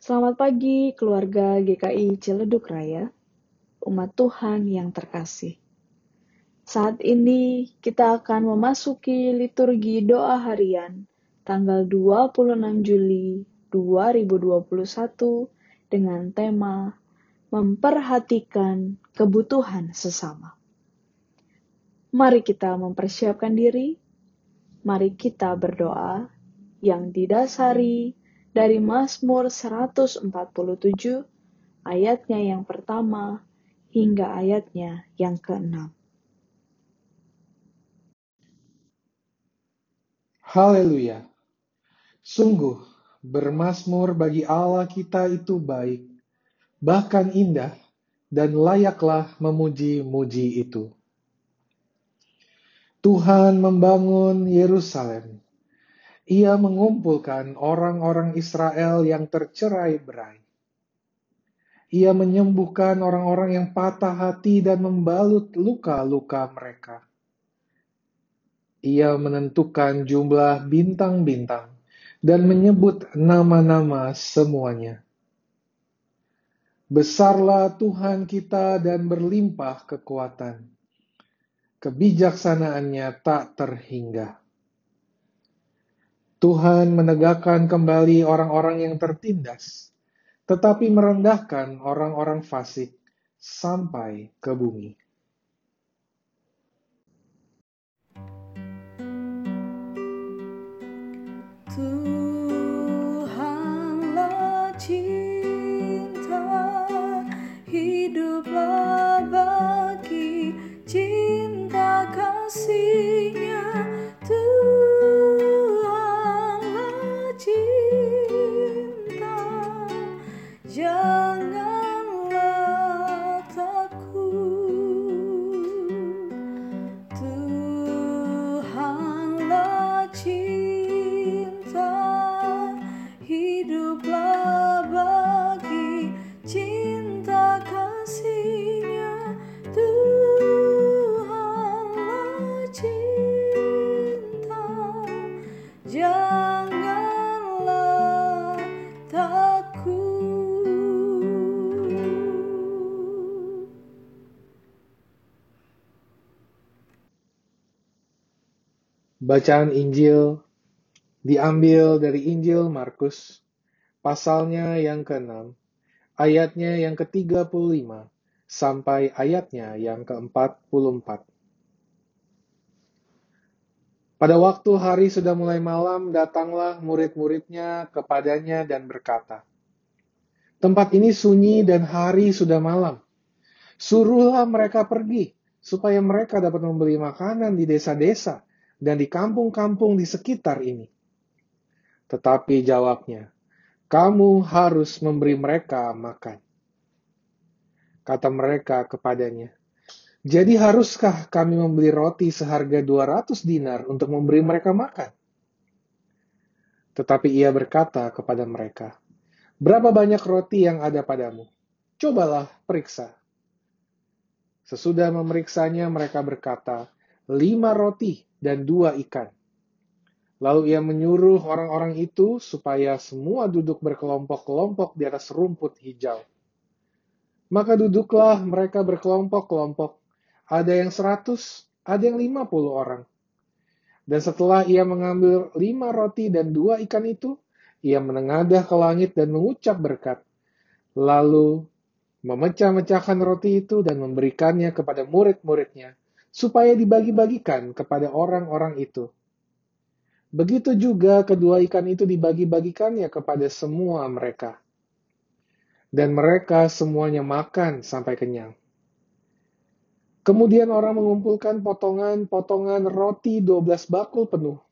Selamat pagi keluarga GKI Ciledug Raya, umat Tuhan yang terkasih. Saat ini kita akan memasuki liturgi doa harian tanggal 26 Juli 2021 dengan tema memperhatikan kebutuhan sesama. Mari kita mempersiapkan diri, mari kita berdoa yang didasari dari Mazmur 147 ayatnya yang pertama hingga ayatnya yang keenam. Haleluya. Sungguh, bermasmur bagi Allah kita itu baik, bahkan indah, dan layaklah memuji-muji itu. Tuhan membangun Yerusalem ia mengumpulkan orang-orang Israel yang tercerai-berai. Ia menyembuhkan orang-orang yang patah hati dan membalut luka-luka mereka. Ia menentukan jumlah bintang-bintang dan menyebut nama-nama semuanya. Besarlah Tuhan kita dan berlimpah kekuatan. Kebijaksanaannya tak terhingga. Tuhan menegakkan kembali orang-orang yang tertindas, tetapi merendahkan orang-orang fasik sampai ke bumi. Tuhanlah cinta, hiduplah bagi cinta kasihnya. Bacaan Injil diambil dari Injil Markus, pasalnya yang ke-6, ayatnya yang ke-35, sampai ayatnya yang ke-44. Pada waktu hari sudah mulai malam, datanglah murid-muridnya kepadanya dan berkata, Tempat ini sunyi dan hari sudah malam. Suruhlah mereka pergi, supaya mereka dapat membeli makanan di desa-desa dan di kampung-kampung di sekitar ini. Tetapi jawabnya, kamu harus memberi mereka makan. Kata mereka kepadanya, jadi haruskah kami membeli roti seharga 200 dinar untuk memberi mereka makan? Tetapi ia berkata kepada mereka, Berapa banyak roti yang ada padamu? Cobalah periksa. Sesudah memeriksanya, mereka berkata, lima roti dan dua ikan. Lalu ia menyuruh orang-orang itu supaya semua duduk berkelompok-kelompok di atas rumput hijau. Maka duduklah mereka berkelompok-kelompok. Ada yang seratus, ada yang lima puluh orang. Dan setelah ia mengambil lima roti dan dua ikan itu, ia menengadah ke langit dan mengucap berkat. Lalu memecah-mecahkan roti itu dan memberikannya kepada murid-muridnya, supaya dibagi-bagikan kepada orang-orang itu. Begitu juga kedua ikan itu dibagi-bagikannya kepada semua mereka. Dan mereka semuanya makan sampai kenyang. Kemudian orang mengumpulkan potongan-potongan roti 12 bakul penuh,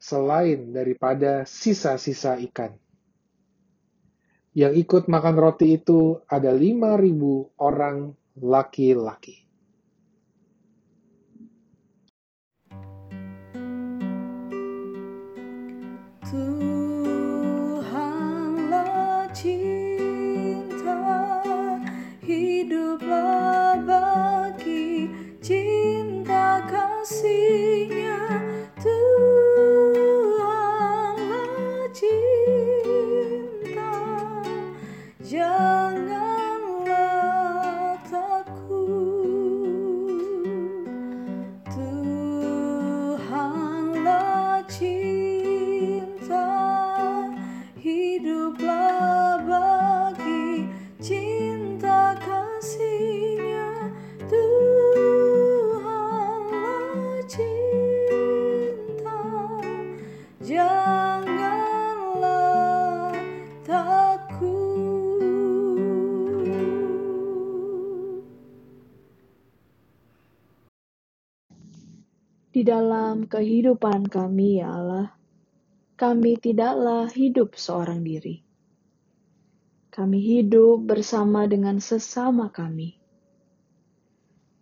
selain daripada sisa-sisa ikan. Yang ikut makan roti itu ada 5.000 orang laki-laki. Bagi cinta kasihnya. Di dalam kehidupan kami, ya Allah, kami tidaklah hidup seorang diri. Kami hidup bersama dengan sesama kami.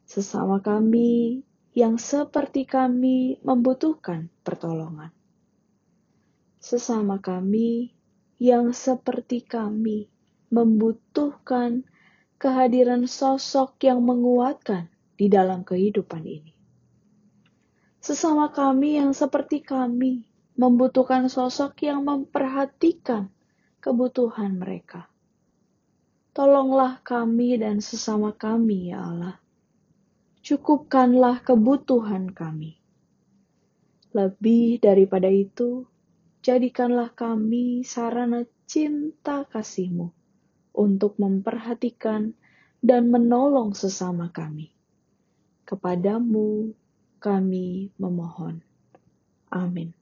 Sesama kami yang seperti kami membutuhkan pertolongan. Sesama kami yang seperti kami membutuhkan kehadiran sosok yang menguatkan di dalam kehidupan ini. Sesama kami yang seperti kami membutuhkan sosok yang memperhatikan kebutuhan mereka. Tolonglah kami dan sesama kami, ya Allah. Cukupkanlah kebutuhan kami. Lebih daripada itu, jadikanlah kami sarana cinta kasih-Mu untuk memperhatikan dan menolong sesama kami. Kepadamu kami memohon. Amin.